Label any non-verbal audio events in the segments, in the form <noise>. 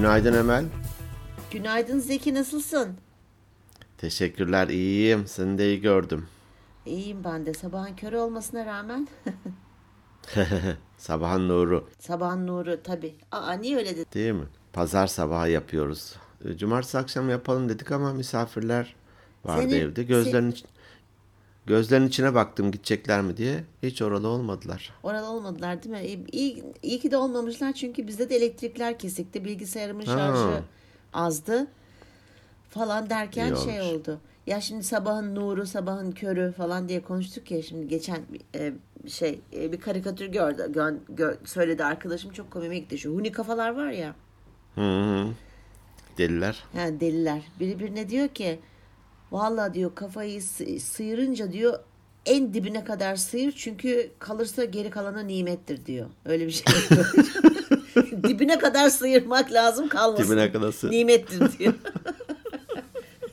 Günaydın Emel. Günaydın Zeki nasılsın? Teşekkürler iyiyim. Seni de iyi gördüm. İyiyim ben de sabahın körü olmasına rağmen. <laughs> Sabahın nuru sabahın nuru tabii. Aa niye öyle dedin? değil mi? Pazar sabahı yapıyoruz. Cumartesi akşam yapalım dedik ama misafirler vardı Senin- evde. Gözlerin iç- gözlerin içine baktım gidecekler mi diye. Hiç oralı olmadılar. Oralı olmadılar değil mi? İyi, iyi, ki de olmamışlar çünkü bizde de elektrikler kesikti. Bilgisayarımın şarjı azdı falan derken İyi şey olmuş. oldu. Ya şimdi sabahın nuru, sabahın körü falan diye konuştuk ya şimdi geçen e, şey e, bir karikatür gördü, gö- gö- söyledi arkadaşım çok komiğime gitti. Şu huni kafalar var ya. Hı hı. Deliler. Ha, deliler. Biri birine diyor ki valla diyor kafayı sı- sıyırınca diyor en dibine kadar sıyır çünkü kalırsa geri kalana nimettir diyor. Öyle bir şey. <laughs> dibine kadar sıyırmak lazım kalmasın. Dibine kadar sıyır. Nimettir diyor.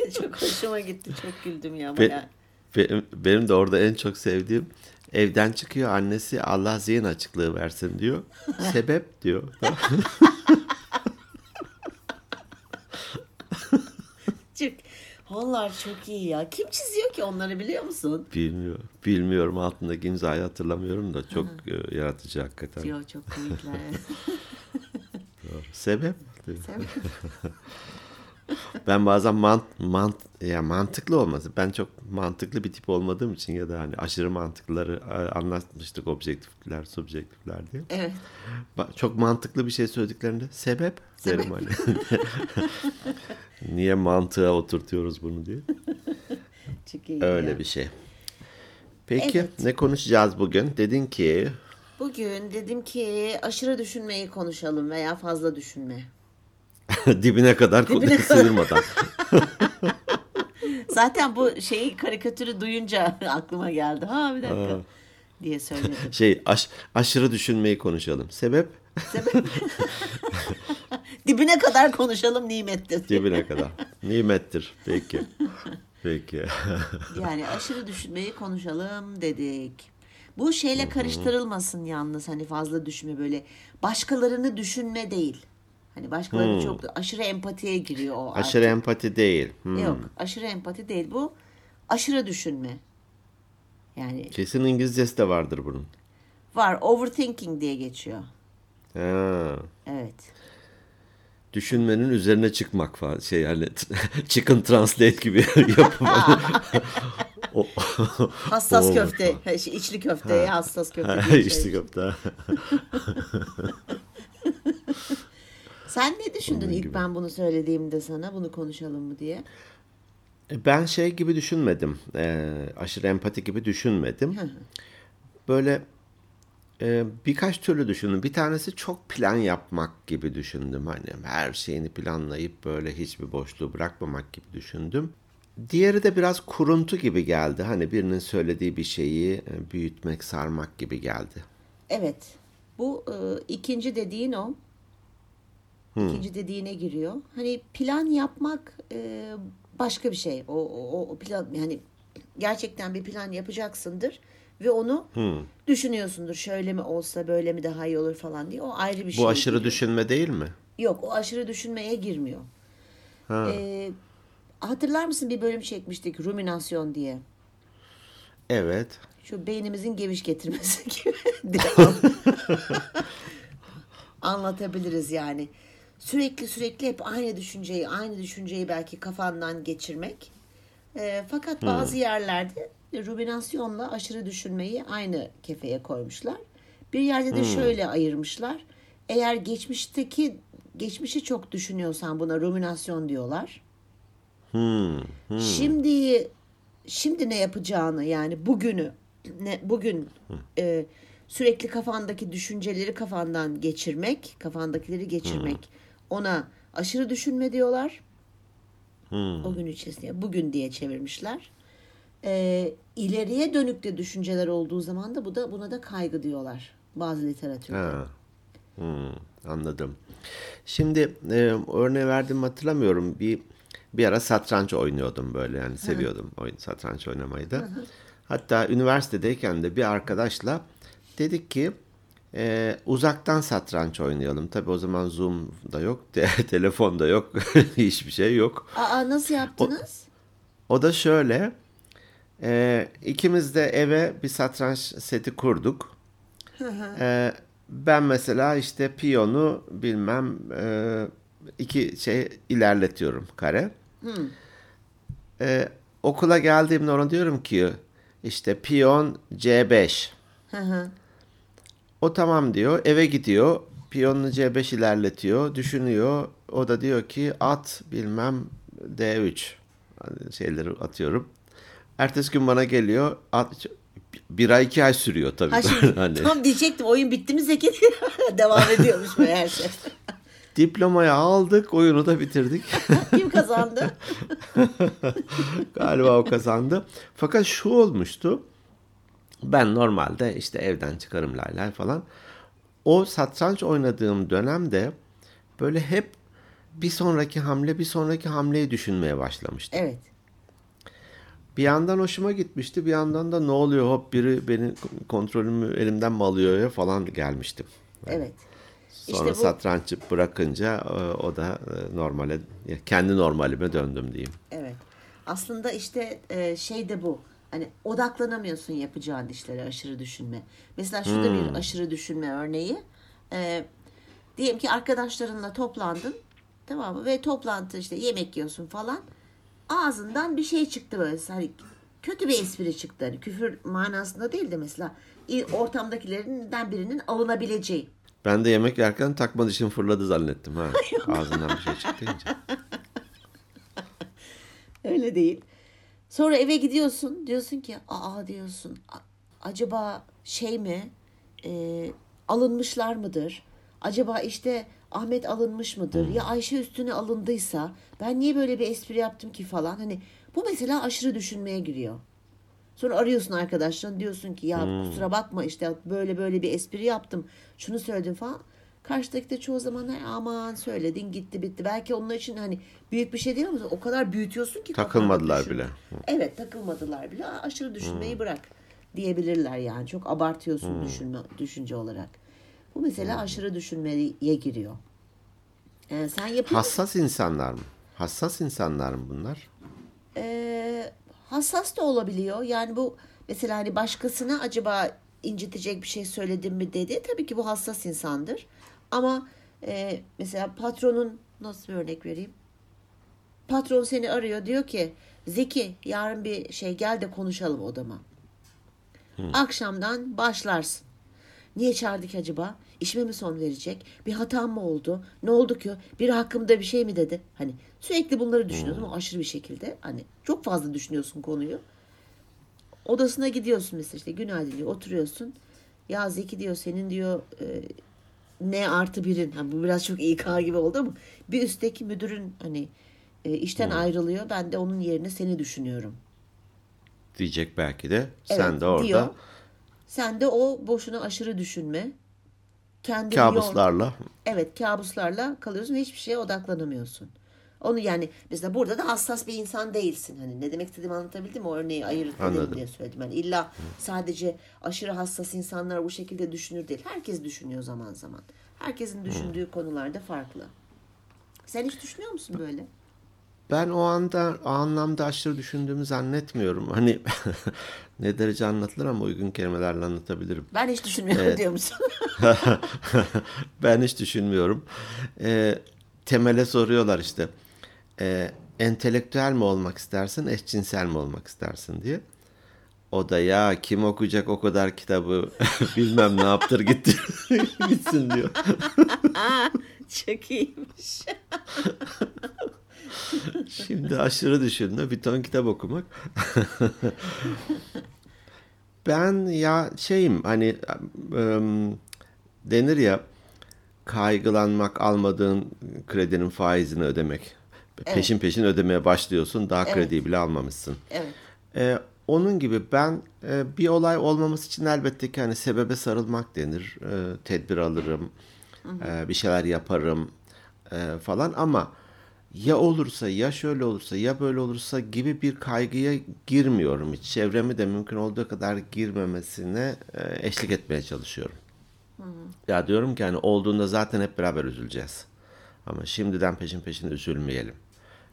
<laughs> çok hoşuma gitti. Çok güldüm ya. Be- benim, benim de orada en çok sevdiğim evden çıkıyor annesi Allah zihin açıklığı versin diyor. <laughs> Sebep diyor. Çok, onlar çok iyi ya. Kim çiziyor ki onları biliyor musun? Bilmiyor. Bilmiyorum altındaki imzayı hatırlamıyorum da çok e, yaratıcı hakikaten. Diyor çok komikler. <laughs> Doğru. Sebep? <laughs> Ben bazen mant, mant ya mantıklı olması. Ben çok mantıklı bir tip olmadığım için ya da hani aşırı mantıkları anlatmıştık objektifler, subjektifler diye. evet. Çok mantıklı bir şey söylediklerinde sebep, derim hani. <laughs> Niye mantığa oturtuyoruz bunu diye. İyi Öyle ya. bir şey. Peki Evet. ne konuşacağız bugün? Dedin ki Bugün dedim ki aşırı düşünmeyi konuşalım veya fazla düşünme. <laughs> dibine kadar <laughs> kadar. sıyırmadan. <laughs> Zaten bu şeyi karikatürü duyunca aklıma geldi. Ha bir dakika diye söyledim. Şey aş- aşırı düşünmeyi konuşalım. Sebep Dibine kadar konuşalım nimettir. dibine kadar. Nimettir. Peki. Peki. Yani aşırı düşünmeyi konuşalım dedik. Bu şeyle karıştırılmasın yalnız hani fazla düşünme böyle. Başkalarını düşünme değil. Hani başkalarını çok aşırı empatiye giriyor o artık. aşırı empati değil. Hmm. Yok aşırı empati değil bu. Aşırı düşünme. Yani Kesin İngilizcesi de vardır bunun. var overthinking diye geçiyor. Ha. Evet. Düşünmenin üzerine çıkmak falan şey yani <laughs> chicken translate gibi <laughs> yapım. <laughs> o, Hassas köfte, ha, şey, içli köfteye hassas köfte. bir işte şey. köfte. Sen ne düşündün ilk ben bunu söylediğimde sana bunu konuşalım mı diye? E, Ben şey gibi düşünmedim. Ee, aşırı empati gibi düşünmedim. Böyle e, birkaç türlü düşündüm. Bir tanesi çok plan yapmak gibi düşündüm. Hani her şeyini planlayıp böyle hiçbir boşluğu bırakmamak gibi düşündüm. Diğeri de biraz kuruntu gibi geldi. Hani birinin söylediği bir şeyi e, büyütmek, sarmak gibi geldi. Evet. Bu e, ikinci dediğin o. İkinci dediğine giriyor. Hani plan yapmak e, başka bir şey. O, o, o plan yani gerçekten bir plan yapacaksındır ve onu düşünüyorsundur. Şöyle mi olsa böyle mi daha iyi olur falan diye. O ayrı bir şey. Bu aşırı düşünme değil mi? Yok o aşırı düşünmeye girmiyor. E, hatırlar mısın bir bölüm çekmiştik ruminasyon diye. Evet. Şu beynimizin geviş getirmesi gibi <laughs> <laughs> anlatabiliriz yani. Sürekli sürekli hep aynı düşünceyi, aynı düşünceyi belki kafandan geçirmek. Ee, fakat bazı yerlerde ruminasyonla aşırı düşünmeyi aynı kefeye koymuşlar. Bir yerde de şöyle ayırmışlar. Eğer geçmişteki geçmişi çok düşünüyorsan buna ruminasyon diyorlar. Şimdi şimdi ne yapacağını yani bugünü ne bugün e, sürekli kafandaki düşünceleri kafandan geçirmek, kafandakileri geçirmek ona aşırı düşünme diyorlar. O gün içerisinde bugün diye çevirmişler. E, ileriye dönük de düşünceler olduğu zaman da bu da buna da kaygı diyorlar bazı literatürde. Ha. Hmm, anladım. Şimdi e, örneği verdim hatırlamıyorum. Bir bir ara satranç oynuyordum böyle yani seviyordum oyun satranç oynamayı da. Hatta üniversitedeyken de bir arkadaşla dedik ki e, uzaktan satranç oynayalım. Tabii o zaman Zoom da yok, <laughs> te- telefon da yok, <laughs> hiçbir şey yok. Aa nasıl yaptınız? O da şöyle, e, ikimiz de eve bir satranç seti kurduk. E, ben mesela işte piyonu bilmem e, iki şey ilerletiyorum kare. E, okula geldiğimde ona diyorum ki işte piyon C5. Hı hı. O tamam diyor. Eve gidiyor. Piyonunu C5 ilerletiyor. Düşünüyor. O da diyor ki at bilmem D3. Hani şeyleri atıyorum. Ertesi gün bana geliyor. At, bir ay iki ay sürüyor tabii. Ha şimdi, <laughs> hani, Tam diyecektim oyun bitti mi Zeki? <laughs> Devam ediyormuş meğerse. <laughs> diplomayı aldık. Oyunu da bitirdik. Kim kazandı? Galiba o kazandı. Fakat şu olmuştu. Ben normalde işte evden çıkarım lay lay falan. O satranç oynadığım dönemde böyle hep bir sonraki hamle bir sonraki hamleyi düşünmeye başlamıştım. Evet. Bir yandan hoşuma gitmişti bir yandan da ne oluyor hop biri benim kontrolümü elimden mi alıyor ya falan gelmiştim. Evet. Sonra İşte bu- satrancı bırakınca e, o da e, normale kendi normalime döndüm diyeyim. Evet. Aslında işte e, şey de bu. Hani odaklanamıyorsun yapacağın işlere aşırı düşünme. Mesela şurada bir aşırı düşünme örneği. E, diyelim ki arkadaşlarınla toplandın. Tamam mı? Ve toplantı işte yemek yiyorsun falan. Ağzından bir şey çıktı böyle. Hani kötü bir espri çıktı. Hani küfür manasında değil de mesela ortamdakilerinden birinin alınabileceği. Ben de yemek yerken takma dişim fırladı zannettim ha. <laughs> Ağzından bir şey çıktıyınca. <laughs> Öyle değil. Sonra eve gidiyorsun diyorsun ki aa diyorsun "a- acaba şey mi e, alınmışlar mıdır? Acaba işte Ahmet alınmış mıdır? Ya Ayşe üstüne alındıysa ben niye böyle bir espri yaptım ki falan. Hani bu mesela aşırı düşünmeye giriyor. Sonra arıyorsun arkadaşlarını diyorsun ki ya kusura bakma işte böyle böyle bir espri yaptım. Şunu söyledim falan. Karşıdaki de çoğu zaman "Hay aman söyledin gitti bitti. Belki onun için hani büyük bir şey değil ama o kadar büyütüyorsun ki. Takılmadılar düşün. bile. Evet takılmadılar bile. Aşırı düşünmeyi bırak diyebilirler yani. Çok abartıyorsun düşünme, düşünce olarak. Bu mesela aşırı düşünmeye giriyor. Ee, sen yapıyor musun? Hassas insanlar mı? Hassas insanlar mı bunlar? Ee, hassas da olabiliyor. Yani bu mesela hani başkasına acaba incitecek bir şey söyledim mi dedi. Tabii ki bu hassas insandır. Ama e, mesela patronun nasıl bir örnek vereyim? Patron seni arıyor diyor ki Zeki yarın bir şey gel de konuşalım odama. Akşamdan başlarsın. Niye çağırdık acaba? İşime mi son verecek? Bir hatam mı oldu? Ne oldu ki? Bir hakkımda bir şey mi dedi? Hani sürekli bunları düşünüyorsun ama aşırı bir şekilde. Hani çok fazla düşünüyorsun konuyu. Odasına gidiyorsun mesela işte günaydın diyor oturuyorsun. Ya Zeki diyor senin diyor ne artı birin. Ha, bu biraz çok İK gibi oldu ama bir üstteki müdürün hani e, işten ayrılıyor. Ben de onun yerine seni düşünüyorum. Diyecek belki de. Sen Evet, de orada diyor. Sen de o boşuna aşırı düşünme. Kendini kabuslarla Evet kabuslarla kalıyorsun ve hiçbir şeye odaklanamıyorsun. Onu yani mesela burada da hassas bir insan değilsin. Hani ne demek istediğimi anlatabildim mi? O örneği ayırt diye söyledim. Yani illa sadece aşırı hassas insanlar bu şekilde düşünür değil. Herkes düşünüyor zaman zaman. Herkesin düşündüğü konularda farklı. Sen hiç düşünüyor musun böyle? ben o anda o anlamda aşırı düşündüğümü zannetmiyorum. Hani <laughs> ne derece anlatılır ama uygun kelimelerle anlatabilirim. Ben hiç düşünmüyorum diyor musun? <laughs> ben hiç düşünmüyorum. Ee, temele soruyorlar işte. Ee, entelektüel mi olmak istersin, eşcinsel mi olmak istersin diye. O da ya kim okuyacak o kadar kitabı <laughs> bilmem ne yaptır gitti <laughs> gitsin diyor. <laughs> Çok iyiymiş. Şimdi aşırı düşünme bir ton kitap okumak. ben ya şeyim hani ım, denir ya kaygılanmak almadığın kredinin faizini ödemek. Peşin peşin ödemeye başlıyorsun daha krediyi bile almamışsın. Evet. Ee, onun gibi ben e, bir olay olmaması için elbette ki hani sebebe sarılmak denir. Ee, tedbir alırım, e, bir şeyler yaparım e, falan ama ya olursa ya şöyle olursa ya böyle olursa gibi bir kaygıya girmiyorum hiç. Çevremi de mümkün olduğu kadar girmemesine e, eşlik etmeye çalışıyorum. Ya diyorum ki hani olduğunda zaten hep beraber üzüleceğiz. Ama şimdiden peşin peşin üzülmeyelim.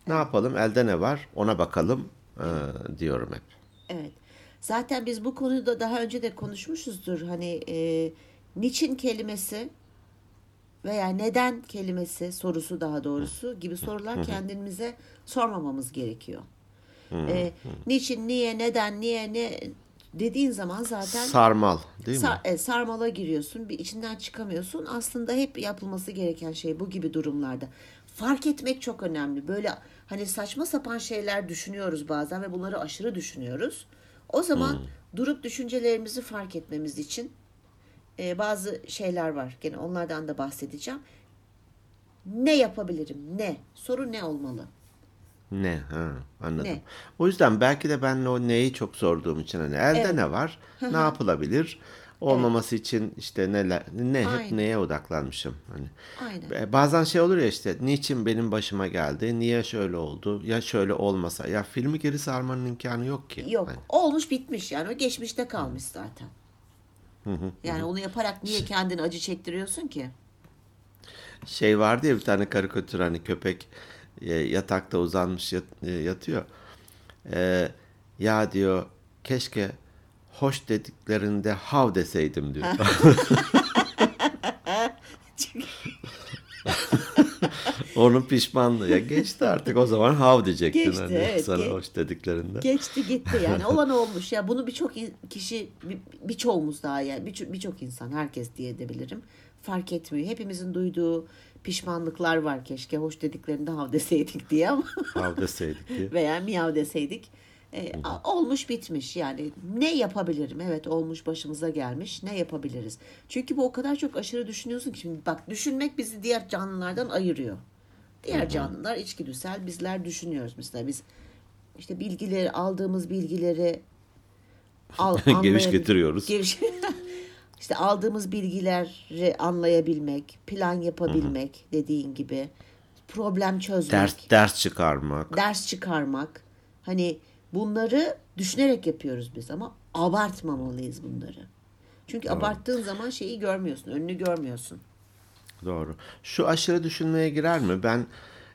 Ne yapalım? Elde ne var? Ona bakalım e, diyorum hep. Evet. Zaten biz bu konuda daha önce de konuşmuşuzdur. Hani e, niçin kelimesi veya neden kelimesi sorusu daha doğrusu gibi sorular kendimize sormamamız gerekiyor. E, niçin, niye, neden, niye, ne dediğin zaman zaten Sarmal değil mi? Sar- e, sarmala giriyorsun, bir içinden çıkamıyorsun. Aslında hep yapılması gereken şey bu gibi durumlarda. Fark etmek çok önemli. Böyle hani saçma sapan şeyler düşünüyoruz bazen ve bunları aşırı düşünüyoruz. O zaman durup düşüncelerimizi fark etmemiz için e, bazı şeyler var. Gene onlardan da bahsedeceğim. Ne yapabilirim? Ne? Soru ne olmalı? Ne? Ha, anladım. Ne? O yüzden belki de ben o neyi çok sorduğum için hani elde Evet. ne var? ne yapılabilir? Olmaması için işte neler ne hep Aynen. neye odaklanmışım hani. Aynen. Bazen şey olur ya işte niçin benim başıma geldi? Niye şöyle oldu? Ya şöyle olmasa? Ya filmi geri sarmanın imkanı yok ki. Yok. Hani. Olmuş bitmiş yani. O geçmişte kalmış zaten. Yani onu yaparak niye kendini acı çektiriyorsun ki? Şey vardı ya bir tane karikatür hani köpek e, yatakta uzanmış yat- e, yatıyor. E, ya diyor keşke hoş dediklerinde hav deseydim diyor. <laughs> Onun pişmanlığı ya geçti artık o zaman hav diyecektin Geçti, hani evet, sana ge- hoş dediklerinde. Geçti gitti yani. Olan <laughs> olmuş. Ya bunu birçok kişi, bir- birçoğumuz daha yani birçok birçok insan, herkes diye edebilirim. Fark etmiyor. Hepimizin duyduğu pişmanlıklar var keşke. Hoş dediklerinde hav deseydik diye ama Hav deseydik diye. <laughs> veya miyav deseydik. E, olmuş bitmiş. Yani ne yapabilirim? Evet olmuş başımıza gelmiş. Ne yapabiliriz? Çünkü bu o kadar çok aşırı düşünüyorsun ki. Şimdi bak düşünmek bizi diğer canlılardan ayırıyor. Diğer canlılar içgüdüsel bizler düşünüyoruz. Mesela biz işte bilgileri aldığımız bilgileri <laughs> al, anlayabil- getiriyoruz. Geviş- <laughs> işte aldığımız bilgileri anlayabilmek plan yapabilmek dediğin gibi problem çözmek. Ders ders çıkarmak. ders çıkarmak. Hani bunları düşünerek yapıyoruz biz ama abartmamalıyız bunları. Çünkü abarttığın zaman şeyi görmüyorsun, önünü görmüyorsun. Doğru. Şu aşırı düşünmeye girer mi? Ben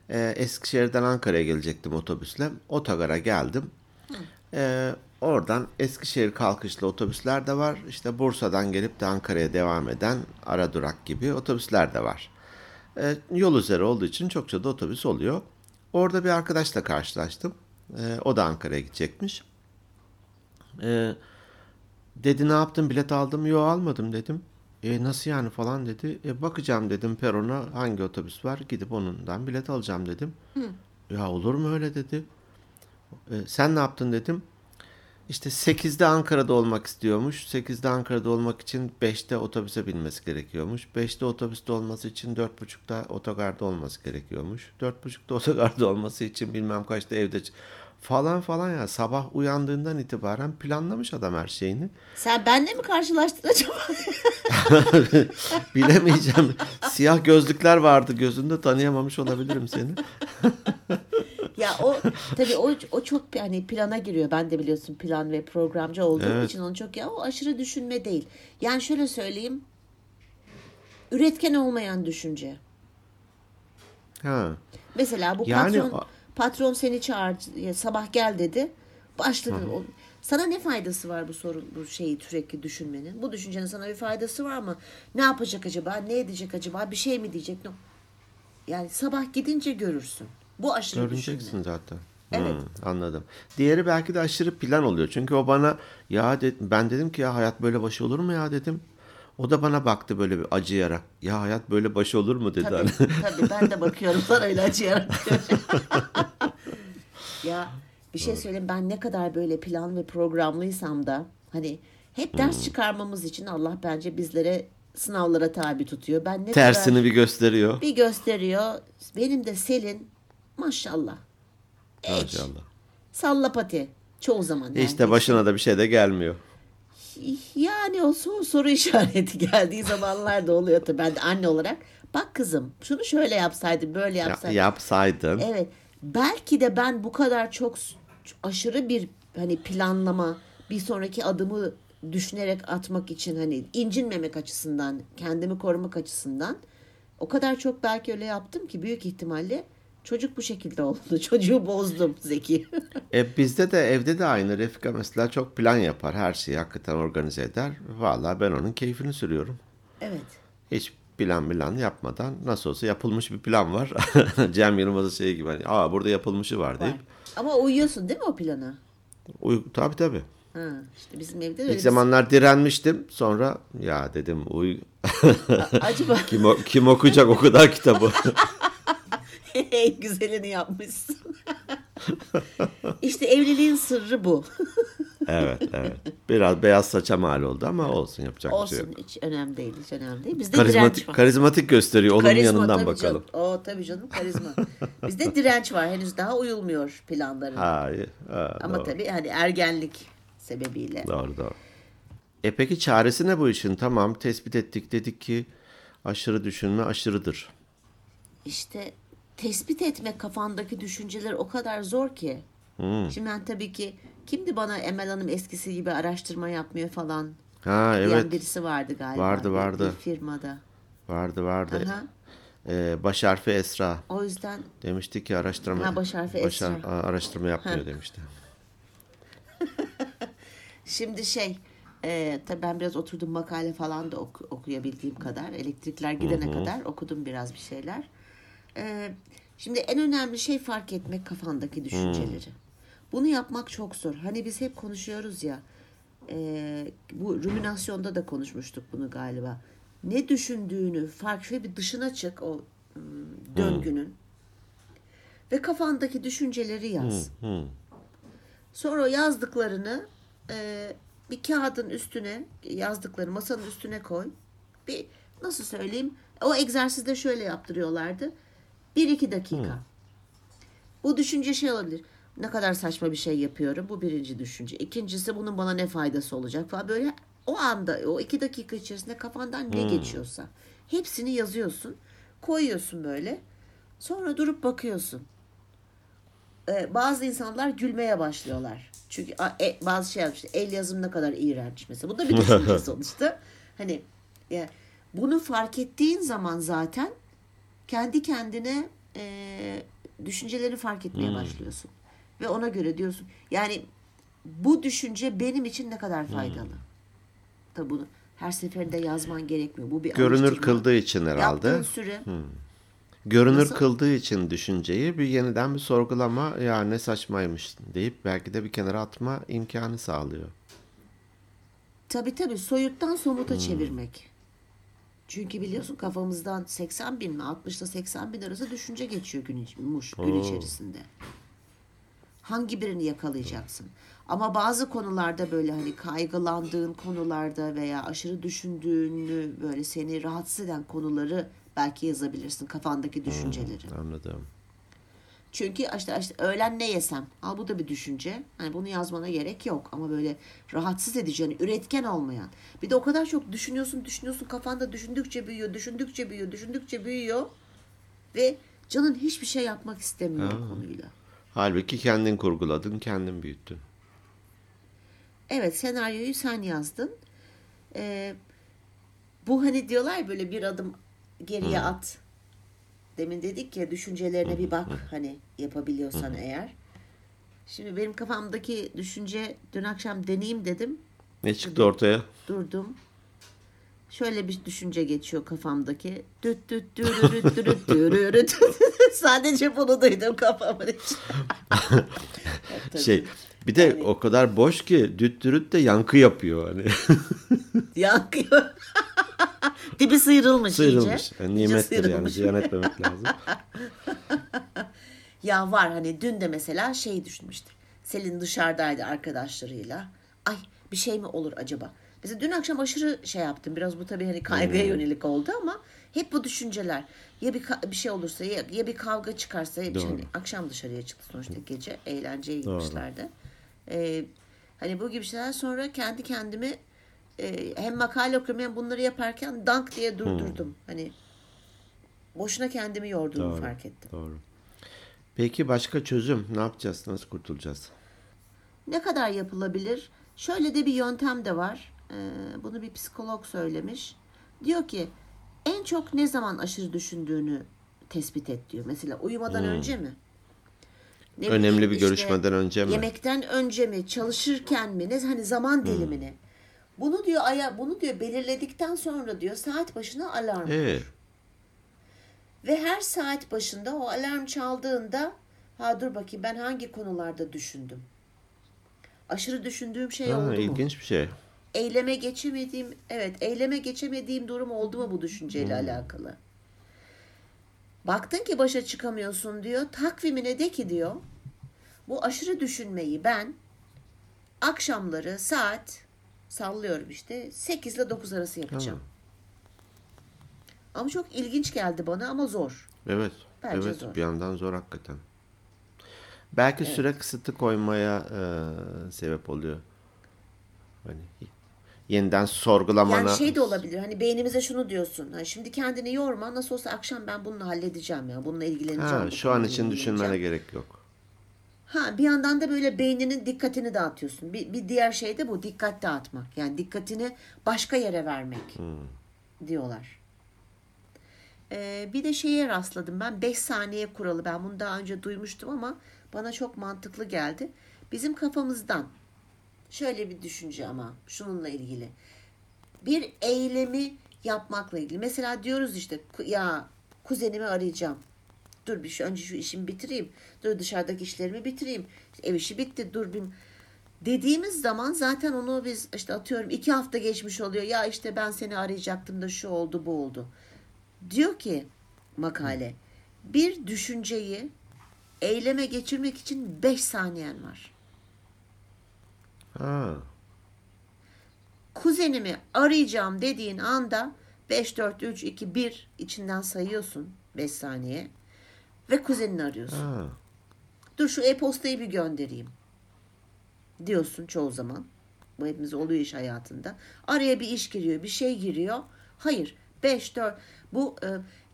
e, Eskişehir'den Ankara'ya gelecektim otobüsle. Otogara geldim. E, oradan Eskişehir kalkışlı otobüsler de var. İşte Bursa'dan gelip de Ankara'ya devam eden ara durak gibi otobüsler de var. E, yol üzeri olduğu için çokça da otobüs oluyor. Orada bir arkadaşla karşılaştım. E, o da Ankara'ya gidecekmiş. E, Dedi ne yaptın bilet aldın mı? Yok almadım dedim. E nasıl yani falan dedi. E bakacağım dedim perona hangi otobüs var gidip onundan bilet alacağım dedim. Ya olur mu öyle dedi. E, sen ne yaptın dedim. İşte 8'de Ankara'da olmak istiyormuş. 8'de Ankara'da olmak için 5'te otobüse binmesi gerekiyormuş. 5'te otobüste olması için 4.30'da otogarda olması gerekiyormuş. 4.30'da <laughs> otogarda olması için bilmem kaçta evde falan falan ya sabah uyandığından itibaren planlamış adam her şeyini. Sen benle mi karşılaştın acaba? <laughs> Bilemeyeceğim. Siyah gözlükler vardı gözünde tanıyamamış olabilirim seni. ya o tabii o, o çok hani plana giriyor. Ben de biliyorsun plan ve programcı olduğum Evet. için onu çok ya o aşırı düşünme değil. Yani şöyle söyleyeyim. Üretken olmayan düşünce. Ha. Mesela bu Yani patron patron seni çağırdı sabah gel dedi. Başladın. O- Sana ne faydası var bu sorun bu şeyi sürekli düşünmenin? Bu düşüncenin sana bir faydası var mı? Ne yapacak acaba? Ne edecek acaba? Bir şey mi diyecek? No. Yani sabah gidince görürsün. Bu aşırı Göreceksin düşünme. zaten. Evet. Hmm, anladım. Diğeri belki de aşırı plan oluyor. Çünkü o bana ya de- ben dedim ki ya hayat böyle başı olur mu ya dedim. O da bana baktı böyle bir acıyarak. Ya hayat böyle başı olur mu dedi. Tabii, Hani. tabii ben de bakıyorum sana öyle acıyarak. <laughs> ya bir şey söyleyeyim ben ne kadar böyle plan ve programlıysam da hani hep ders Hmm. çıkarmamız için Allah bence bizlere sınavlara tabi tutuyor. Ben ne Tersini kadar bir gösteriyor. bir gösteriyor. Benim de Selin maşallah. Maşallah. Salla pati. Çoğu zaman. yani. İşte başına da bir şey de gelmiyor. Yani o soru, soru işareti geldiği zamanlar da oluyor tabii. Ben de anne olarak bak kızım şunu şöyle yapsaydın böyle Ya, yapsaydın. yapsaydın. Evet. Belki de ben bu kadar çok aşırı bir hani planlama, bir sonraki adımı düşünerek atmak için hani incinmemek açısından, kendimi korumak açısından o kadar çok belki öyle yaptım ki büyük ihtimalle çocuk bu şekilde oldu. <laughs> Çocuğu bozdum Zeki. E bizde de evde de aynı. Refika mesela çok plan yapar. Her şeyi hakikaten organize eder. Vallahi ben onun keyfini sürüyorum. evet. Hiç plan plan yapmadan nasıl olsa yapılmış bir plan var. <laughs> Cem Yılmaz'ın şeyi gibi hani aa burada yapılmışı var deyip. Var. Ama uyuyorsun değil mi o plana? Uy, tabii tabii. Ha, işte bizim evde İlk bir- zamanlar direnmiştim. Sonra ya dedim uy Acaba <laughs> kim, kim okuyacak o kadar kitabı. <laughs> en güzelini yapmışsın. <laughs> işte evliliğin sırrı bu. <laughs> evet evet. Biraz beyaz saça mal oldu ama olsun yapacak bir şey Olsun yok. hiç önemli değil, hiç önemli değil. Bizde Karizmatik, direnç var. karizmatik gösteriyor. Onun Karizma yanından bakalım. Canım. O tabii canım karizma. Bizde direnç var. Henüz daha uyulmuyor planların. Hayır. Ha, Ama doğru. tabii hani ergenlik sebebiyle. Doğru doğru. E peki çaresi ne bu işin? Tamam tespit ettik dedik ki aşırı düşünme aşırıdır. İşte tespit etmek kafandaki düşünceler o kadar zor ki. Hmm. Şimdi ben tabii ki kimdi bana Emel Hanım eskisi gibi araştırma yapmıyor falan Ha diyen evet birisi vardı galiba. Vardı, vardı. Bir firmada. vardı vardı. Aha. Ee, baş harfi Esra O yüzden demişti ki araştırma Ha, baş harfi baş Esra. araştırma yapmıyor Ha. demişti. <laughs> Şimdi şey e, tabii ben biraz oturdum makale falan da oku- okuyabildiğim kadar elektrikler gidene kadar okudum biraz bir şeyler. E, şimdi en önemli şey fark etmek kafandaki düşünceleri. Bunu yapmak çok zor. Hani biz hep konuşuyoruz ya e, bu ruminasyonda da konuşmuştuk bunu galiba. Ne düşündüğünü fark şöyle bir dışına çık o ım, döngünün ve kafandaki düşünceleri yaz. Hı. Sonra o yazdıklarını e, bir kağıdın üstüne yazdıkları masanın üstüne koy. Bir nasıl söyleyeyim? O egzersizde şöyle yaptırıyorlardı. Bir iki dakika. Bu düşünce şey olabilir. Ne kadar saçma bir şey yapıyorum. Bu birinci düşünce. İkincisi bunun bana ne faydası olacak falan. Böyle o anda o iki dakika içerisinde kafandan ne geçiyorsa hepsini yazıyorsun. Koyuyorsun böyle. Sonra durup bakıyorsun e, bazı insanlar gülmeye başlıyorlar. Çünkü e, bazı şey yapmış. El yazım ne kadar iğrenç mesela. Bu da bir <laughs> düşünce sonuçta. Hani ya, bunu fark ettiğin zaman zaten kendi kendine e, düşünceleri fark etmeye başlıyorsun. Ve ona göre diyorsun. Yani bu düşünce benim için ne kadar faydalı. Tabi bunu her seferinde yazman gerekmiyor. Bu bir Görünür kıldığı için herhalde. Yaptığın süre Görünür Nasıl? kıldığı için düşünceyi bir yeniden bir sorgulama ya ne saçmaymış deyip belki de bir kenara atma imkanı sağlıyor. Tabii tabii soyuttan somuta çevirmek. Çünkü biliyorsun kafamızdan 80 bin mi 60 ile 80 bin arası düşünce geçiyor gün, muş, gün içerisinde. Hangi birini yakalayacaksın? Ama bazı konularda böyle hani kaygılandığın konularda veya aşırı düşündüğünü böyle seni rahatsız eden konuları belki yazabilirsin kafandaki düşünceleri. Anladım. Çünkü işte, işte öğlen ne yesem? Al bu da bir düşünce. Hani bunu yazmana gerek yok ama böyle rahatsız edici, hani üretken olmayan. Bir de o kadar çok düşünüyorsun, düşünüyorsun, kafanda düşündükçe büyüyor, düşündükçe büyüyor, düşündükçe büyüyor ve canın hiçbir şey yapmak istemiyor o konuyla. Halbuki kendin kurguladın, kendin büyüttün. Evet, senaryoyu sen yazdın. Ee, bu hani diyorlar böyle bir adım geriye at. Demin dedik ya düşüncelerine bir bak hani yapabiliyorsan eğer. Şimdi benim kafamdaki düşünce dün akşam deneyeyim dedim. Ne çıktı ortaya? Durdum. Şöyle bir düşünce geçiyor kafamdaki. Düt düt dürürüt dürüt dürürüt. Sadece bunu duydum kafamın içi. <laughs> Tabii. Şey bir de o kadar boş ki düt dürüt de yankı yapıyor hani. <laughs> Yankıyor. <laughs> Dibi sıyrılmış, Sıyrılmış. iyice. Yani İyice nimettir yani sıyrılmış. ziyan etmemek lazım. <laughs> Ya var hani dün de mesela şey düşünmüştüm. Selin dışarıdaydı arkadaşlarıyla. Ay bir şey mi olur acaba? Mesela dün akşam aşırı şey yaptım. Biraz bu tabii hani kaygıya Hmm. yönelik oldu ama hep bu düşünceler. Ya bir bir şey olursa ya, ya bir kavga çıkarsa ya bir şey, Doğru. hani akşam dışarıya çıktı sonuçta gece eğlenceye gitmişlerdi. Ee, hani bu gibi şeyler sonra kendi kendimi e, hem makale okuyorum hem bunları yaparken dank diye durdurdum. Hani boşuna kendimi yorduğumu Hmm. Doğru. fark ettim. Doğru. Peki başka çözüm ne yapacağız? Nasıl kurtulacağız? Ne kadar yapılabilir? Şöyle de bir yöntem de var. e, bunu bir psikolog söylemiş. Diyor ki en çok ne zaman aşırı düşündüğünü tespit et diyor. Mesela uyumadan önce mi? Ne Hmm. Önemli bir işte, görüşmeden önce mi? Yemekten önce mi? Çalışırken mi? Ne hani zaman dilimini. Bunu diyor aya bunu diyor belirledikten sonra diyor saat başına alarm. Ee, Ve her saat başında o alarm çaldığında ha dur bakayım ben hangi konularda düşündüm? Aşırı düşündüğüm şey ha, oldu mu? ilginç bir şey. Eyleme geçemediğim evet eyleme geçemediğim durum oldu mu bu düşünceyle alakalı? Baktın ki başa çıkamıyorsun diyor. Takvimine de ki diyor. Bu aşırı düşünmeyi ben akşamları saat sallıyorum işte 8 ile 9 arası yapacağım. Ama çok ilginç geldi bana ama zor. Evet. Bence evet zor. bir yandan zor hakikaten. Belki süre kısıtı koymaya e, sebep oluyor. Hani yeniden sorgulamana. Yani şey de olabilir. Hani beynimize şunu diyorsun. Ha, şimdi kendini yorma. Nasıl olsa akşam ben bununla halledeceğim ya. Bununla ilgileneceğim. ha, şu an için düşünmene gerek yok. Ha bir yandan da böyle beyninin dikkatini dağıtıyorsun. Bir, bir diğer şey de bu dikkat dağıtmak. Yani dikkatini başka yere vermek diyorlar. Ee, bir de şeye rastladım ben 5 saniye kuralı. Ben bunu daha önce duymuştum ama bana çok mantıklı geldi. Bizim kafamızdan şöyle bir düşünce ama şununla ilgili. Bir eylemi yapmakla ilgili. Mesela diyoruz işte "Ku- ya kuzenimi arayacağım. Dur bir şu önce şu işimi bitireyim. Dur dışarıdaki işlerimi bitireyim. İşte ev işi bitti. Dur bir dediğimiz zaman zaten onu biz işte atıyorum iki hafta geçmiş oluyor. Ya işte ben seni arayacaktım da şu oldu bu oldu. Diyor ki makale bir düşünceyi eyleme geçirmek için 5 saniyen var. Ha, kuzenimi arayacağım dediğin anda 5, 4, 3, 2, 1 içinden sayıyorsun 5 saniye ve kuzenini arıyorsun. ha. Dur şu e-postayı bir göndereyim diyorsun çoğu zaman. Bu hepimiz oluyor iş hayatında. Araya bir iş giriyor, bir şey giriyor. Hayır, 5, 4. Bu e,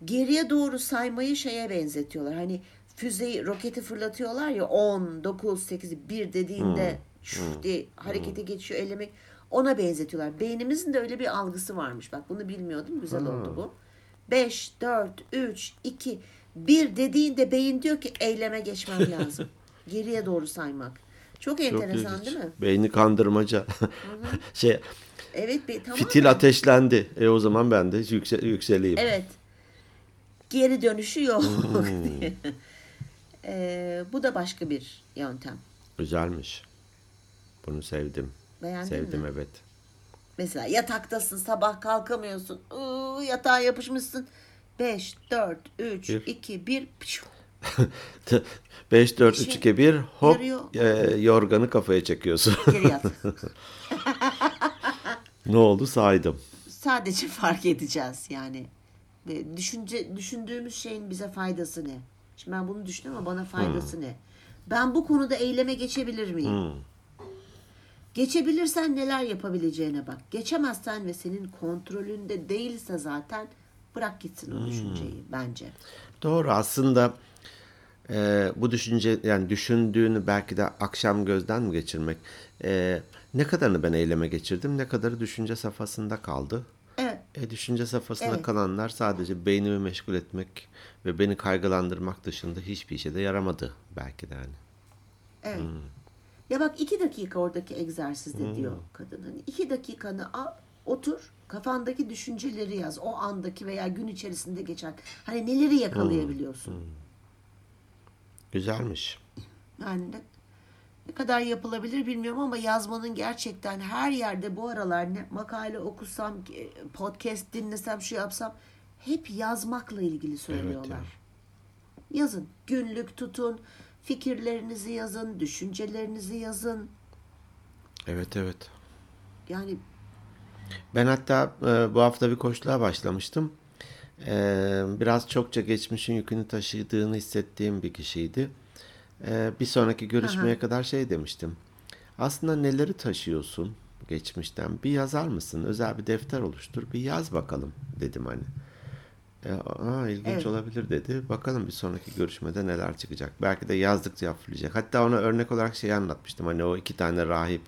geriye doğru saymayı şeye benzetiyorlar. Hani füzeyi, roketi fırlatıyorlar ya 10, 9, 8, 1 dediğinde şu diye harekete geçiyor, elemek. Ona benzetiyorlar. Beynimizin de öyle bir algısı varmış. Bak bunu bilmiyordum. Güzel oldu bu. 5, 4, 3, 2, 1 dediğinde beyin diyor ki eyleme geçmem <laughs> lazım. Geriye doğru saymak. Çok Çok enteresan ilginç. değil mi? Beyni kandırmaca. <laughs> şey Evet. Be, tamam. fitil ateşlendi. E o zaman ben de yükse- yükseleyim. Evet. Geri dönüşü yok. <laughs> diye. Ee, bu da başka bir yöntem. Güzelmiş. Bunu sevdim. Beğendin sevdim mi? evet. Mesela yataktasın sabah kalkamıyorsun. Iı, yatağa yapışmışsın. 5, 4, 3, Bir. 2, 1. 5 4 3 Şey, 2 1 hop yarıyor. e, yorganı kafaya çekiyorsun. Geri yat. <laughs> ne oldu saydım. Sadece fark edeceğiz yani. Ve Düşünce, düşündüğümüz şeyin bize faydası ne? Şimdi ben bunu düşündüm ama bana faydası ne? Ben bu konuda eyleme geçebilir miyim? Geçebilirsen neler yapabileceğine bak. Geçemezsen ve senin kontrolünde değilse zaten bırak gitsin o düşünceyi bence. Doğru aslında e, bu düşünce yani düşündüğünü belki de akşam gözden mi geçirmek e, ne kadarını ben eyleme geçirdim ne kadarı düşünce safhasında kaldı. Evet. E, düşünce safhasında Evet. kalanlar sadece beynimi meşgul etmek ve beni kaygılandırmak dışında hiçbir işe de yaramadı belki de yani. Evet. Ya bak iki dakika oradaki egzersizde diyor kadın. Hani iki dakikanı al, otur, kafandaki düşünceleri yaz. O andaki veya gün içerisinde geçen. Hani neleri yakalayabiliyorsun? Güzelmiş. Yani ne, ne kadar yapılabilir bilmiyorum ama yazmanın gerçekten her yerde bu aralar ne makale okusam, e, podcast dinlesem, şu yapsam hep yazmakla ilgili söylüyorlar. Yazın. Günlük tutun. Fikirlerinizi yazın. Düşüncelerinizi yazın. Evet evet. Yani Ben hatta e, bu hafta bir koçluğa başlamıştım. E, biraz çokça geçmişin yükünü taşıdığını hissettiğim bir kişiydi. E, bir sonraki görüşmeye kadar şey demiştim. Aslında neleri taşıyorsun geçmişten? Bir yazar mısın? Özel bir defter oluştur. Bir yaz bakalım dedim hani. E, aa, ilginç Evet. olabilir dedi. Bakalım bir sonraki görüşmede neler çıkacak. Belki de yazdıkça hafifleyecek. Hatta ona örnek olarak şey anlatmıştım. Hani o iki tane rahip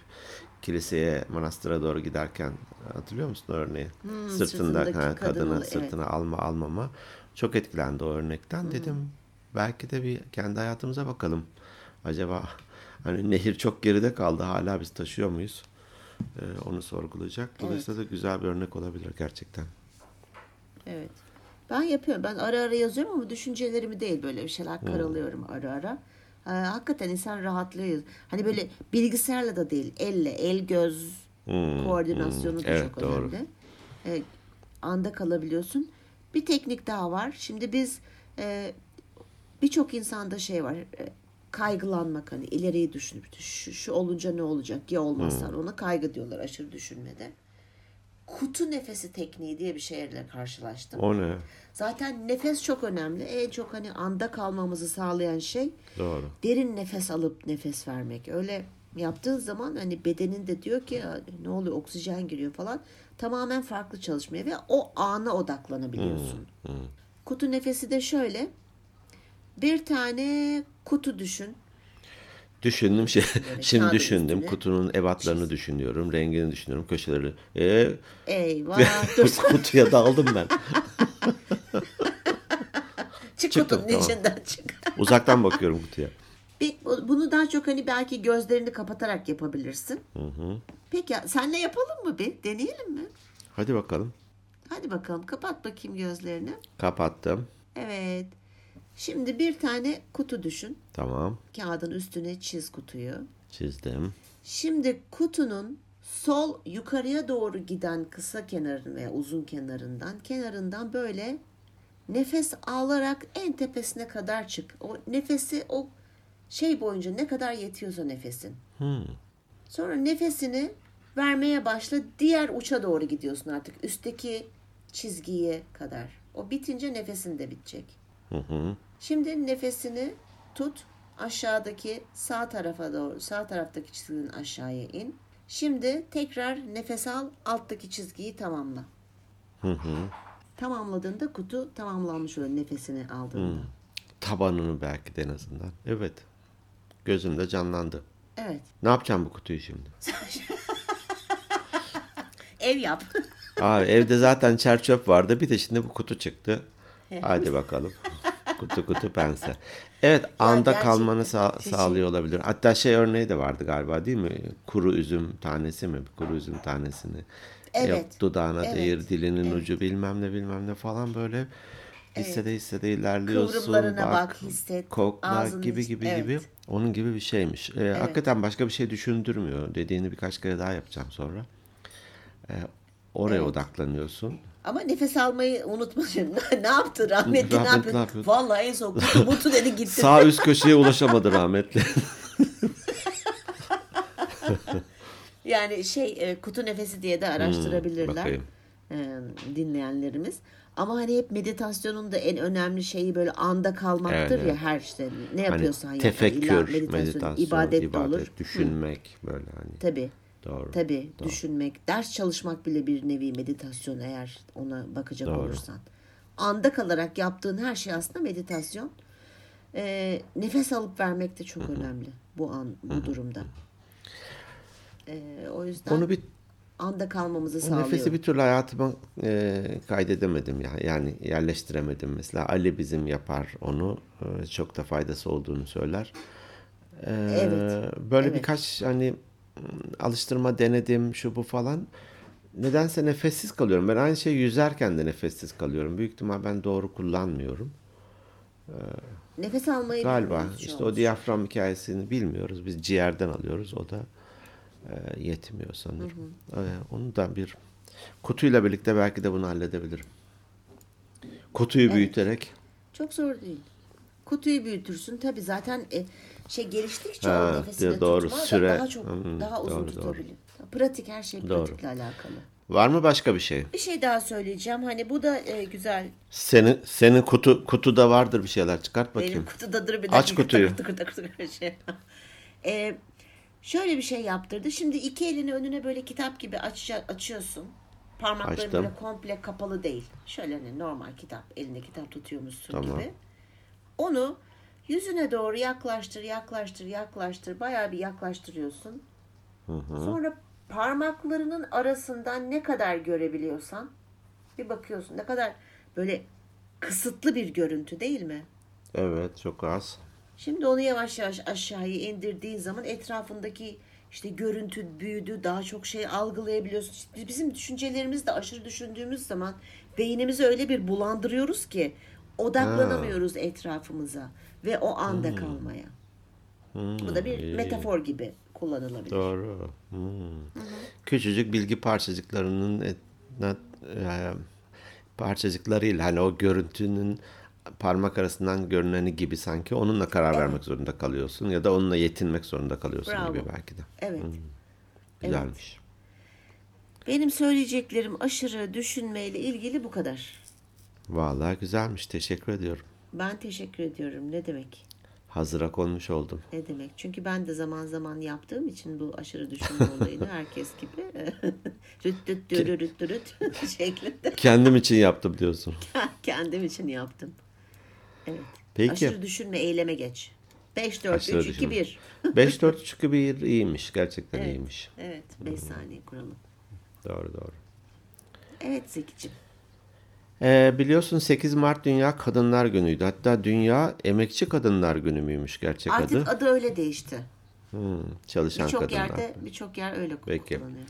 kiliseye, manastıra doğru giderken hatırlıyor musun örneği? Hmm, Sırtında ha, kadını, evet. sırtına alma almama. Çok etkilendi o örnekten. Dedim belki de bir kendi hayatımıza bakalım. Acaba hani nehir çok geride kaldı. Hala biz taşıyor muyuz? Ee, onu sorgulayacak. Dolayısıyla da güzel bir örnek olabilir gerçekten. Evet. Ben yapıyorum. Ben ara ara yazıyorum ama düşüncelerimi değil böyle bir şeyler karalıyorum ara ara. Ee, hakikaten insan rahatlıyor. Hani böyle bilgisayarla da değil, elle, el göz koordinasyonu da Hmm, Evet, çok doğru. önemli. Ee, anda kalabiliyorsun. Bir teknik daha var. Şimdi biz e, birçok insanda şey var. e, kaygılanmak hani ileriyi düşünüp şu, şu olunca ne olacak ya olmazsa ona kaygı diyorlar aşırı düşünmede. Kutu nefesi tekniği diye bir şeyle karşılaştım. O ne? Zaten nefes çok önemli. En çok hani anda kalmamızı sağlayan şey Doğru. derin nefes alıp nefes vermek. Öyle yaptığın zaman hani bedenin de diyor ki "Ya ne oluyor oksijen giriyor falan. Tamamen farklı çalışmaya ve o ana odaklanabiliyorsun. Kutu nefesi de şöyle. Bir tane kutu düşün. Düşündüm şey. <laughs> Şimdi kağıdın düşündüm. üstüne Kutunun ebatlarını düşünüyorum. Rengini düşünüyorum. Köşeleri. Ee, Eyvah <laughs> kutuya daldım ben. <laughs> çık Çıktım, kutunun tamam. içinden çık. Uzaktan bakıyorum kutuya. Bir- bunu daha çok hani belki gözlerini kapatarak yapabilirsin. Peki ya, senle yapalım mı bir? Deneyelim mi? Hadi bakalım. Hadi bakalım kapat bakayım gözlerini. Kapattım. Evet. Şimdi bir tane kutu düşün. Tamam. Kağıdın üstüne çiz kutuyu. Çizdim. Şimdi kutunun sol yukarıya doğru giden kısa kenarın veya uzun kenarından kenarından böyle nefes alarak en tepesine kadar çık. O nefesi o şey boyunca ne kadar yetiyorsa nefesin. Sonra nefesini vermeye başla. Diğer uça doğru gidiyorsun artık. Üstteki çizgiye kadar. O bitince nefesin de bitecek. Şimdi nefesini tut. Aşağıdaki sağ tarafa doğru, sağ taraftaki çizginin aşağıya in. Şimdi tekrar nefes al. Alttaki çizgiyi tamamla. Tamamladığında kutu tamamlanmış oluyor nefesini aldığında. Tabanını belki de en azından. Evet. Gözümde canlandı. Evet. Ne yapacağım bu kutuyu şimdi? <laughs> Ev yap. <laughs> Aa, evde zaten çer çöp vardı. Bir de şimdi bu kutu çıktı. Hadi bakalım. <laughs> kutu kutu pense. Evet anda gerçekten kalmanı sağ- sağlıyor olabilir. Hatta şey örneği de vardı galiba değil mi? Kuru üzüm tanesi mi? Kuru üzüm tanesini. Evet. Yok dudağına Evet. değir, dilinin ucu bilmem ne bilmem ne falan böyle hissede hissede ilerliyorsun. Kıvrımlarına bak, hisset, Kokla gibi gibi evet. gibi. Onun gibi bir şeymiş. Ee, Hakikaten başka bir şey düşündürmüyor. Dediğini birkaç kere daha yapacağım sonra. Ee, oraya odaklanıyorsun. Ama nefes almayı unutma şimdi. <laughs> ne yaptı rahmetli, ne Rahmetli yapıyor? ne yapıyordu? Vallahi en son kutu <laughs> mutu dedi gitti. Sağ üst köşeye ulaşamadı rahmetli. <laughs> Yani şey e, kutu nefesi diye de araştırabilirler bakayım. e, dinleyenlerimiz. Ama hani hep meditasyonun da en önemli şeyi böyle anda kalmaktır Evet, ya evet. her işte ne hani yapıyorsan yap. tefekkür, İlla meditasyon, ibadet, de olur. düşünmek böyle hani. Tabii. Doğru. Tabii düşünmek, ders çalışmak bile bir nevi meditasyon eğer ona bakacak Doğru. olursan. Anda kalarak yaptığın her şey aslında meditasyon. Ee, nefes alıp vermek de çok önemli bu an bu durumda. Ee, o yüzden Onu bir anda kalmamızı o sağlıyor. nefesi bir türlü hayatıma e, kaydedemedim ya. Yani yerleştiremedim. Mesela Ali bizim yapar onu. E, çok da faydası olduğunu söyler. E, Evet, Böyle evet. birkaç hani alıştırma denedim şu bu falan. Nedense nefessiz kalıyorum. Ben aynı şey yüzerken de nefessiz kalıyorum. Büyük ihtimal ben doğru kullanmıyorum. Nefes almayı Galiba işte çoğumuz. o diyafram hikayesini bilmiyoruz. Biz ciğerden alıyoruz. O da e, yetmiyor sanırım. E, onu da bir kutuyla birlikte belki de bunu halledebilirim. Kutuyu büyüterek Çok zor değil. Kutuyu büyütürsün. Tabii zaten e, şey geliştikçe Ha, o nefesini doğru, tutma da süre. daha çok Hmm, daha uzun doğru, doğru. tutabilir. Pratik her şey Doğru. pratikle alakalı. var mı başka bir şey? Bir şey daha söyleyeceğim. Hani bu da e, güzel. Senin senin kutu kutuda vardır bir şeyler çıkart bakayım. Benim kutudadır bir Aç kutuyu. Tıkır tıkır tıkır tıkır şey. <laughs> E, şöyle bir şey yaptırdı. Şimdi iki elini önüne böyle kitap gibi aç, açıyorsun. Parmakların Açtım. böyle komple kapalı değil. Şöyle hani normal kitap. Elinde kitap tutuyormuşsun Tamam. gibi. Onu yüzüne doğru yaklaştır, yaklaştır, yaklaştır. Bayağı bir yaklaştırıyorsun. Sonra parmaklarının arasından ne kadar görebiliyorsan bir bakıyorsun ne kadar böyle kısıtlı bir görüntü değil mi? Evet çok az. Şimdi onu yavaş yavaş aşağıya indirdiğin zaman etrafındaki işte görüntü büyüdü, daha çok şey algılayabiliyorsun. İşte bizim düşüncelerimiz de aşırı düşündüğümüz zaman beynimizi öyle bir bulandırıyoruz ki odaklanamıyoruz etrafımıza ve o anda kalmaya. Bu da bir iyi. metafor gibi kullanılabilir. Doğru. Hmm. Küçücük bilgi parçacıklarının et- na- e, parçacıklarıyla hani o görüntünün parmak arasından görüneni gibi sanki onunla karar vermek zorunda kalıyorsun ya da onunla yetinmek zorunda kalıyorsun Bravo. gibi belki de. Evet. Güzelmiş. Benim söyleyeceklerim aşırı düşünmeyle ilgili bu kadar. Vallahi güzelmiş. Teşekkür ediyorum. Ben teşekkür ediyorum. Ne demek? Hazıra konmuş oldum. Ne demek? Çünkü ben de zaman zaman yaptığım için bu aşırı düşünme <laughs> olayını herkes gibi <laughs> rüt rüt dürü rüt rüt <laughs> şeklinde Kendim için yaptım diyorsun. kendim için yaptım. Evet. Peki. Aşırı düşünme eyleme geç. 5 4 Aşırı 3 2 düşünme. 1. 5 4 3 2 1 iyiymiş. Gerçekten Evet. iyiymiş. Evet, 5 saniye kuralım. Doğru doğru. Evet Zeki'cim. Ee, biliyorsun 8 Mart Dünya Kadınlar Günü'ydü. Hatta Dünya Emekçi Kadınlar Günü müymüş gerçek Artık adı? adı öyle değişti. Hmm, çalışan Birçok kadınlar. yerde birçok yer öyle Peki. kullanıyor.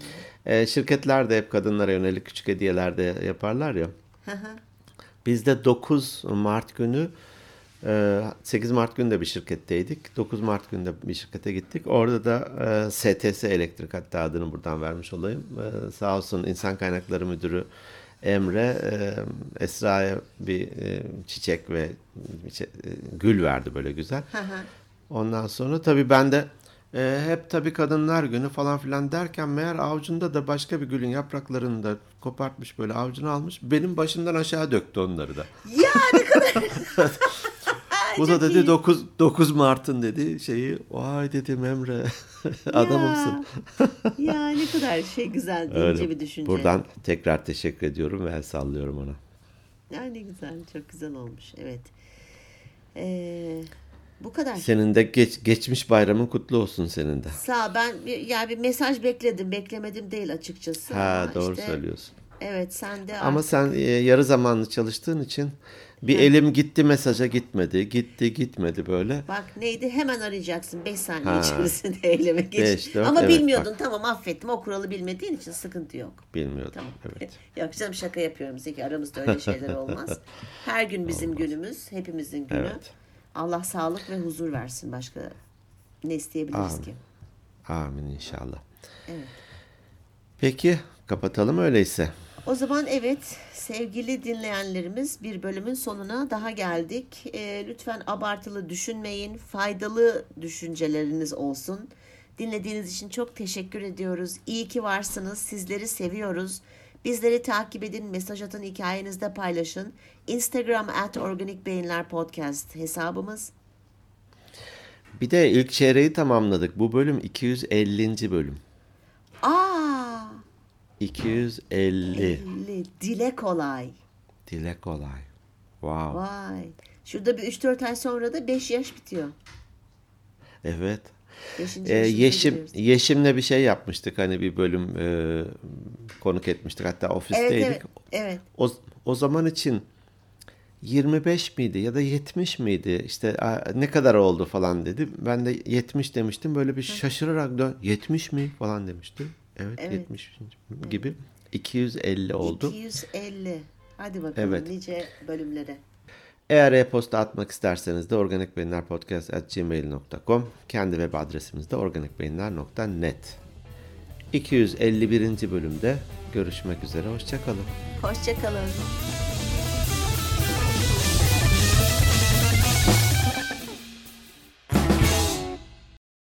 Ee, şirketler de hep kadınlara yönelik küçük hediyeler de yaparlar ya. Hı hı. Biz de 9 Mart günü e, 8 Mart günü de bir şirketteydik. 9 Mart günü de bir şirkete gittik. Orada da e, STS Elektrik hatta adını buradan vermiş olayım. E, Sağ olsun İnsan Kaynakları Müdürü Emre e, Esra'ya bir e, çiçek ve e, gül verdi böyle güzel. Ondan sonra tabii ben de e, hep tabii kadınlar günü falan filan derken meğer avucunda da başka bir gülün yapraklarını da kopartmış böyle avucuna almış. Benim başımdan aşağı döktü onları da. Ya ne kadar <laughs> Bu da dedi iyi. 9 9 Mart'ın dedi şeyi. Vay dedim Emre. <laughs> Adamımsın. Ya, ya ne kadar şey güzel <laughs> ince Öyle. bir düşünce. Buradan tekrar teşekkür ediyorum ve el sallıyorum ona. Ya ne güzel, çok güzel olmuş. Evet. Ee, bu kadar. Senin de geç, geçmiş bayramın kutlu olsun senin de. Sağ ben bir, ya bir mesaj bekledim. Beklemedim değil açıkçası. Ha Ama doğru işte, söylüyorsun. Evet sen de Ama artık- sen e, yarı zamanlı çalıştığın için bir elim gitti mesaja gitmedi. Gitti gitmedi böyle. Bak neydi hemen arayacaksın 5 saniye Ha. içerisinde <laughs> eyleme geç. Beş, dört, Ama evet, bilmiyordun bak. tamam affettim o kuralı bilmediğin için sıkıntı yok. Bilmiyordum. Tamam. Evet. <laughs> Yok canım şaka yapıyorum Zeki aramızda öyle şeyler <laughs> olmaz. Her gün bizim günümüz hepimizin günü. Evet. Allah sağlık ve huzur versin başka ne isteyebiliriz Amin. ki? Amin inşallah. Evet. Peki kapatalım öyleyse. O zaman evet sevgili dinleyenlerimiz bir bölümün sonuna daha geldik. Ee, lütfen abartılı düşünmeyin. Faydalı düşünceleriniz olsun. Dinlediğiniz için çok teşekkür ediyoruz. İyi ki varsınız. Sizleri seviyoruz. Bizleri takip edin, mesaj atın, hikayenizde paylaşın. Instagram at Organik Beyinler Podcast hesabımız. Bir de ilk çeyreği tamamladık. Bu bölüm 250. bölüm. Aa, 250. 50. dile kolay. Dile kolay. Wow. Vay. Şurada bir 3-4 ay sonra da 5 yaş bitiyor. Evet. Beşinci Ee, Yeşim. Yeşim'le bir şey yapmıştık. Hani bir bölüm e, konuk etmiştik. Hatta Evet ofisteydik. evet. Evet. O, o zaman için 25 miydi ya da 70 miydi? İşte "Aa, ne kadar oldu falan dedi. Ben de 70 demiştim. Böyle bir şaşırarak dön 70 mi falan demiştim. Evet, Evet. 70 gibi. 250 oldu. 250. Hadi bakalım Evet. nice bölümlere. Eğer e-posta atmak isterseniz de organikbeyinlerpodcast.gmail.com Kendi web adresimiz de organikbeyinler.net 251. bölümde görüşmek üzere. Hoşçakalın. Hoşçakalın.